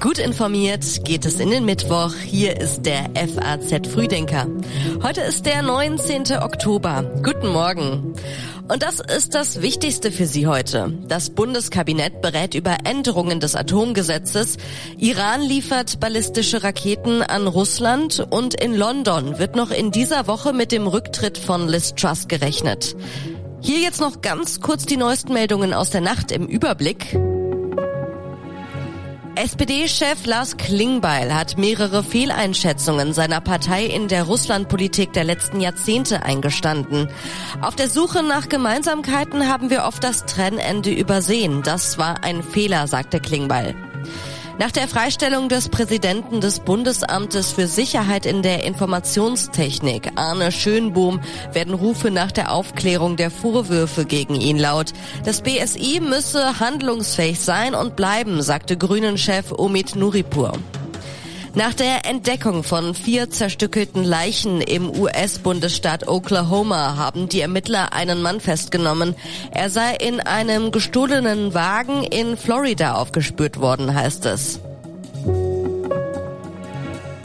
Gut informiert geht es in den Mittwoch. Hier ist der FAZ Frühdenker. Heute ist der 19. Oktober. Guten Morgen. Und das ist das Wichtigste für Sie heute. Das Bundeskabinett berät über Änderungen des Atomgesetzes. Iran liefert ballistische Raketen an Russland und in London wird noch in dieser Woche mit dem Rücktritt von Liz Truss gerechnet. Hier jetzt noch ganz kurz die neuesten Meldungen aus der Nacht im Überblick. SPD-Chef Lars Klingbeil hat mehrere Fehleinschätzungen seiner Partei in der Russlandpolitik der letzten Jahrzehnte eingestanden. Auf der Suche nach Gemeinsamkeiten haben wir oft das Trennende übersehen. Das war ein Fehler, sagte Klingbeil. Nach der Freistellung des Präsidenten des Bundesamtes für Sicherheit in der Informationstechnik, Arne Schönbohm, werden Rufe nach der Aufklärung der Vorwürfe gegen ihn laut. Das BSI müsse handlungsfähig sein und bleiben, sagte Grünen-Chef Omid Nuripur. Nach der Entdeckung von vier zerstückelten Leichen im US-Bundesstaat Oklahoma haben die Ermittler einen Mann festgenommen. Er sei in einem gestohlenen Wagen in Florida aufgespürt worden, heißt es.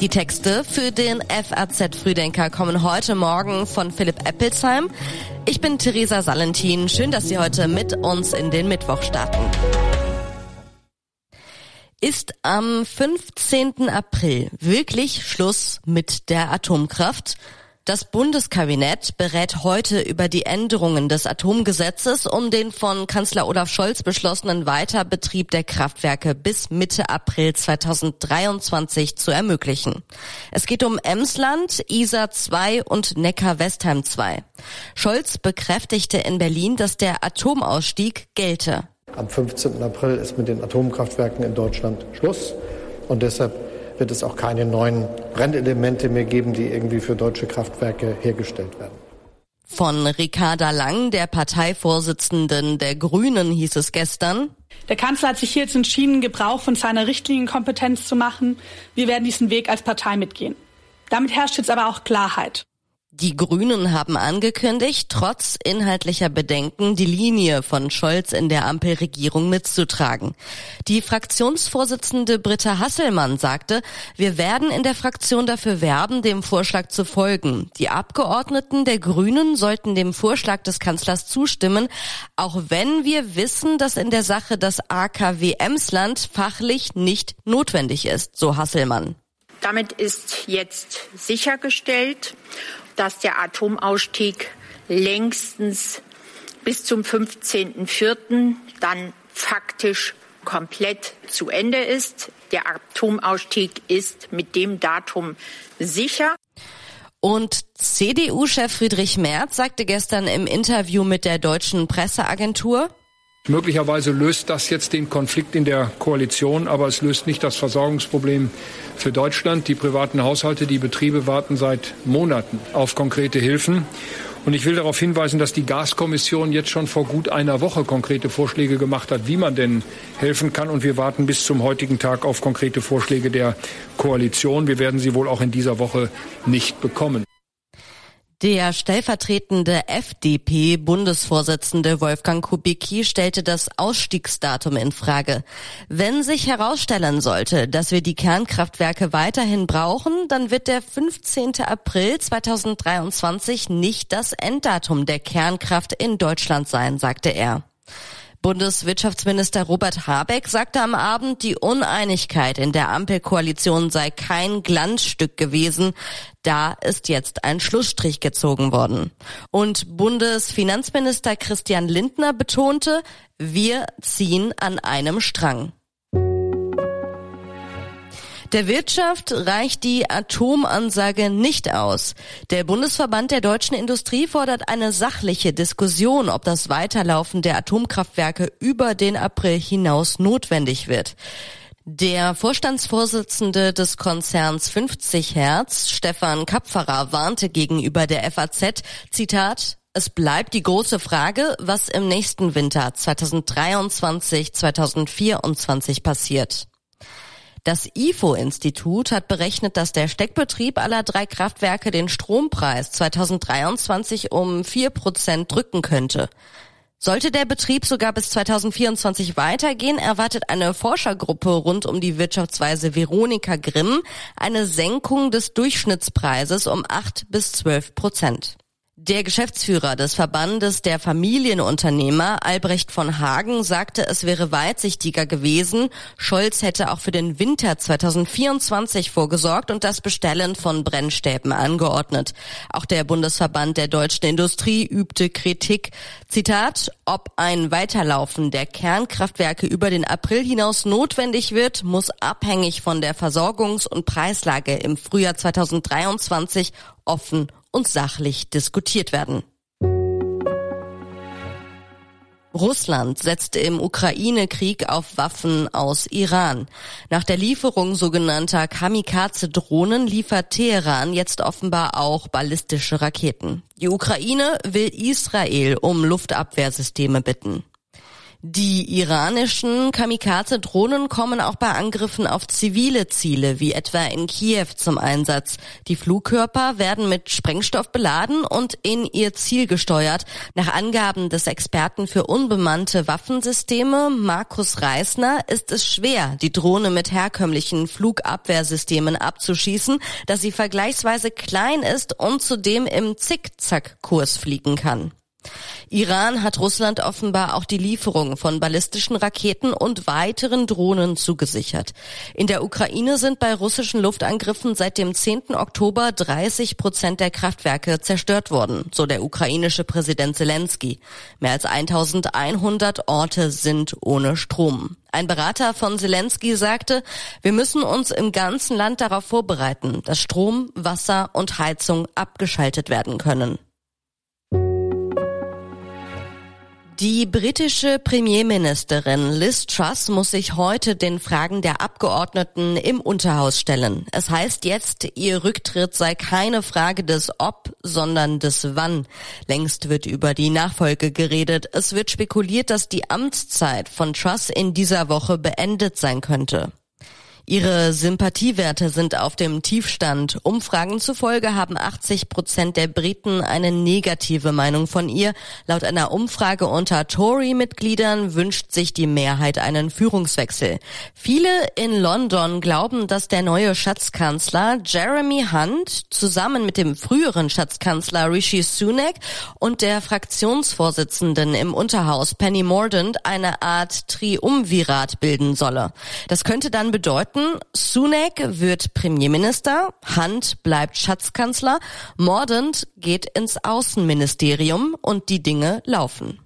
Die Texte für den FAZ Frühdenker kommen heute Morgen von Philipp Eppelsheim. Ich bin Theresa Salentin. Schön, dass Sie heute mit uns in den Mittwoch starten ist am 15. April wirklich Schluss mit der Atomkraft? Das Bundeskabinett berät heute über die Änderungen des Atomgesetzes, um den von Kanzler Olaf Scholz beschlossenen Weiterbetrieb der Kraftwerke bis Mitte April 2023 zu ermöglichen. Es geht um Emsland, Isar 2 und Neckar-Westheim 2. Scholz bekräftigte in Berlin, dass der Atomausstieg gelte. Am 15. April ist mit den Atomkraftwerken in Deutschland Schluss. Und deshalb wird es auch keine neuen Brennelemente mehr geben, die irgendwie für deutsche Kraftwerke hergestellt werden. Von Ricarda Lang, der Parteivorsitzenden der Grünen, hieß es gestern. Der Kanzler hat sich hier jetzt entschieden, Gebrauch von seiner Richtlinienkompetenz zu machen. Wir werden diesen Weg als Partei mitgehen. Damit herrscht jetzt aber auch Klarheit. Die Grünen haben angekündigt, trotz inhaltlicher Bedenken die Linie von Scholz in der Ampelregierung mitzutragen. Die Fraktionsvorsitzende Britta Hasselmann sagte, wir werden in der Fraktion dafür werben, dem Vorschlag zu folgen. Die Abgeordneten der Grünen sollten dem Vorschlag des Kanzlers zustimmen, auch wenn wir wissen, dass in der Sache das AKW Emsland fachlich nicht notwendig ist, so Hasselmann. Damit ist jetzt sichergestellt, dass der Atomausstieg längstens bis zum 15.04. dann faktisch komplett zu Ende ist. Der Atomausstieg ist mit dem Datum sicher. Und CDU-Chef Friedrich Merz sagte gestern im Interview mit der deutschen Presseagentur, Möglicherweise löst das jetzt den Konflikt in der Koalition, aber es löst nicht das Versorgungsproblem für Deutschland. Die privaten Haushalte, die Betriebe warten seit Monaten auf konkrete Hilfen. Und ich will darauf hinweisen, dass die Gaskommission jetzt schon vor gut einer Woche konkrete Vorschläge gemacht hat, wie man denn helfen kann. Und wir warten bis zum heutigen Tag auf konkrete Vorschläge der Koalition. Wir werden sie wohl auch in dieser Woche nicht bekommen. Der stellvertretende FDP-Bundesvorsitzende Wolfgang Kubicki stellte das Ausstiegsdatum in Frage. Wenn sich herausstellen sollte, dass wir die Kernkraftwerke weiterhin brauchen, dann wird der 15. April 2023 nicht das Enddatum der Kernkraft in Deutschland sein, sagte er. Bundeswirtschaftsminister Robert Habeck sagte am Abend, die Uneinigkeit in der Ampelkoalition sei kein Glanzstück gewesen. Da ist jetzt ein Schlussstrich gezogen worden. Und Bundesfinanzminister Christian Lindner betonte, wir ziehen an einem Strang. Der Wirtschaft reicht die Atomansage nicht aus. Der Bundesverband der deutschen Industrie fordert eine sachliche Diskussion, ob das Weiterlaufen der Atomkraftwerke über den April hinaus notwendig wird. Der Vorstandsvorsitzende des Konzerns 50 Hertz, Stefan Kapferer, warnte gegenüber der FAZ, Zitat, es bleibt die große Frage, was im nächsten Winter 2023, 2024 passiert. Das IFO-Institut hat berechnet, dass der Steckbetrieb aller drei Kraftwerke den Strompreis 2023 um vier Prozent drücken könnte. Sollte der Betrieb sogar bis 2024 weitergehen, erwartet eine Forschergruppe rund um die Wirtschaftsweise Veronika Grimm eine Senkung des Durchschnittspreises um 8 bis 12 Prozent. Der Geschäftsführer des Verbandes der Familienunternehmer, Albrecht von Hagen, sagte, es wäre weitsichtiger gewesen. Scholz hätte auch für den Winter 2024 vorgesorgt und das Bestellen von Brennstäben angeordnet. Auch der Bundesverband der deutschen Industrie übte Kritik. Zitat, ob ein Weiterlaufen der Kernkraftwerke über den April hinaus notwendig wird, muss abhängig von der Versorgungs- und Preislage im Frühjahr 2023 offen und sachlich diskutiert werden. Russland setzt im Ukraine-Krieg auf Waffen aus Iran. Nach der Lieferung sogenannter Kamikaze-Drohnen liefert Teheran jetzt offenbar auch ballistische Raketen. Die Ukraine will Israel um Luftabwehrsysteme bitten. Die iranischen Kamikaze-Drohnen kommen auch bei Angriffen auf zivile Ziele, wie etwa in Kiew, zum Einsatz. Die Flugkörper werden mit Sprengstoff beladen und in ihr Ziel gesteuert. Nach Angaben des Experten für unbemannte Waffensysteme, Markus Reisner, ist es schwer, die Drohne mit herkömmlichen Flugabwehrsystemen abzuschießen, da sie vergleichsweise klein ist und zudem im Zickzackkurs fliegen kann. Iran hat Russland offenbar auch die Lieferung von ballistischen Raketen und weiteren Drohnen zugesichert. In der Ukraine sind bei russischen Luftangriffen seit dem 10. Oktober 30 Prozent der Kraftwerke zerstört worden, so der ukrainische Präsident Zelensky. Mehr als 1100 Orte sind ohne Strom. Ein Berater von Zelensky sagte, wir müssen uns im ganzen Land darauf vorbereiten, dass Strom, Wasser und Heizung abgeschaltet werden können. Die britische Premierministerin Liz Truss muss sich heute den Fragen der Abgeordneten im Unterhaus stellen. Es heißt jetzt, ihr Rücktritt sei keine Frage des Ob, sondern des Wann. Längst wird über die Nachfolge geredet. Es wird spekuliert, dass die Amtszeit von Truss in dieser Woche beendet sein könnte. Ihre Sympathiewerte sind auf dem Tiefstand. Umfragen zufolge haben 80 Prozent der Briten eine negative Meinung von ihr. Laut einer Umfrage unter Tory-Mitgliedern wünscht sich die Mehrheit einen Führungswechsel. Viele in London glauben, dass der neue Schatzkanzler Jeremy Hunt zusammen mit dem früheren Schatzkanzler Rishi Sunak und der Fraktionsvorsitzenden im Unterhaus Penny Mordaunt eine Art Triumvirat bilden solle. Das könnte dann bedeuten, Fakten. Sunak wird Premierminister, Hunt bleibt Schatzkanzler, Mordaunt geht ins Außenministerium und die Dinge laufen.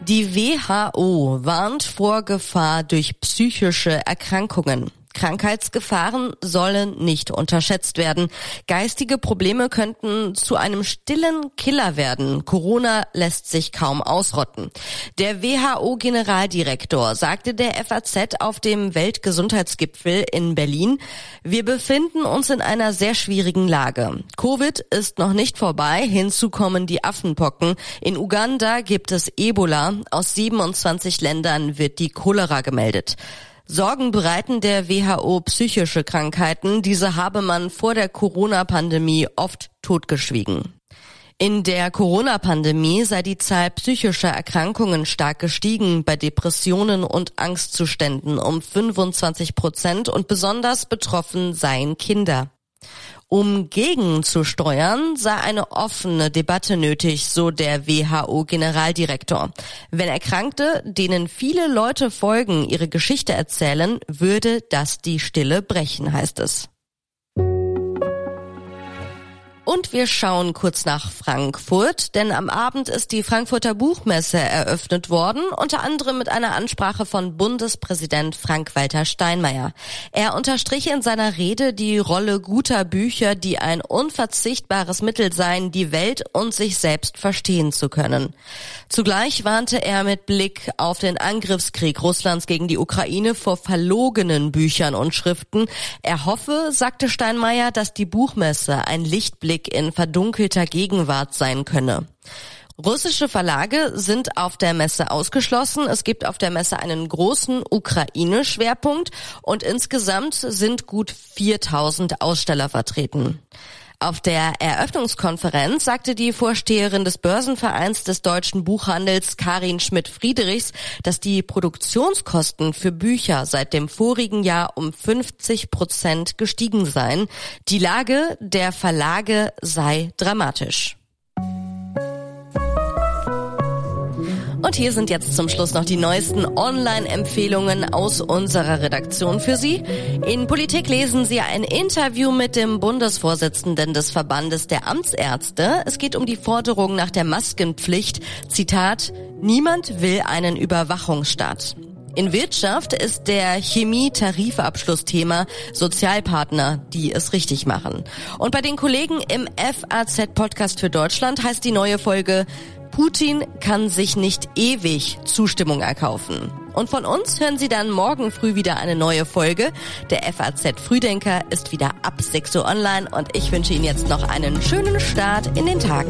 Die WHO warnt vor Gefahr durch psychische Erkrankungen. Krankheitsgefahren sollen nicht unterschätzt werden. Geistige Probleme könnten zu einem stillen Killer werden. Corona lässt sich kaum ausrotten. Der WHO-Generaldirektor sagte der FAZ auf dem Weltgesundheitsgipfel in Berlin, wir befinden uns in einer sehr schwierigen Lage. Covid ist noch nicht vorbei, hinzu kommen die Affenpocken. In Uganda gibt es Ebola. Aus 27 Ländern wird die Cholera gemeldet. Sorgen bereiten der WHO psychische Krankheiten. Diese habe man vor der Corona-Pandemie oft totgeschwiegen. In der Corona-Pandemie sei die Zahl psychischer Erkrankungen stark gestiegen, bei Depressionen und Angstzuständen um 25 Prozent und besonders betroffen seien Kinder. Um gegenzusteuern, sei eine offene Debatte nötig, so der WHO-Generaldirektor. Wenn Erkrankte, denen viele Leute folgen, ihre Geschichte erzählen, würde das die Stille brechen, heißt es. Und wir schauen kurz nach Frankfurt, denn am Abend ist die Frankfurter Buchmesse eröffnet worden, unter anderem mit einer Ansprache von Bundespräsident Frank-Walter Steinmeier. Er unterstrich in seiner Rede die Rolle guter Bücher, die ein unverzichtbares Mittel seien, die Welt und sich selbst verstehen zu können. Zugleich warnte er mit Blick auf den Angriffskrieg Russlands gegen die Ukraine vor verlogenen Büchern und Schriften. Er hoffe, sagte Steinmeier, dass die Buchmesse ein Lichtblick Einblick in verdunkelter Gegenwart sein könne. Russische Verlage sind auf der Messe ausgeschlossen. Es gibt auf der Messe einen großen Ukraine-Schwerpunkt und insgesamt sind gut 4000 Aussteller vertreten. Auf der Eröffnungskonferenz sagte die Vorsteherin des Börsenvereins des deutschen Buchhandels Karin Schmidt-Friedrichs, dass die Produktionskosten für Bücher seit dem vorigen Jahr um 50 Prozent gestiegen seien. Die Lage der Verlage sei dramatisch. Und hier sind jetzt zum Schluss noch die neuesten Online-Empfehlungen aus unserer Redaktion für Sie. In Politik lesen Sie ein Interview mit dem Bundesvorsitzenden des Verbandes der Amtsärzte. Es geht um die Forderung nach der Maskenpflicht. Zitat, niemand will einen Überwachungsstaat. In Wirtschaft ist der Chemie-Tarifabschlussthema Sozialpartner, die es richtig machen. Und bei den Kollegen im FAZ-Podcast für Deutschland heißt die neue Folge Putin kann sich nicht ewig Zustimmung erkaufen. Und von uns hören Sie dann morgen früh wieder eine neue Folge. Der FAZ Frühdenker ist wieder ab 6 Uhr online und ich wünsche Ihnen jetzt noch einen schönen Start in den Tag.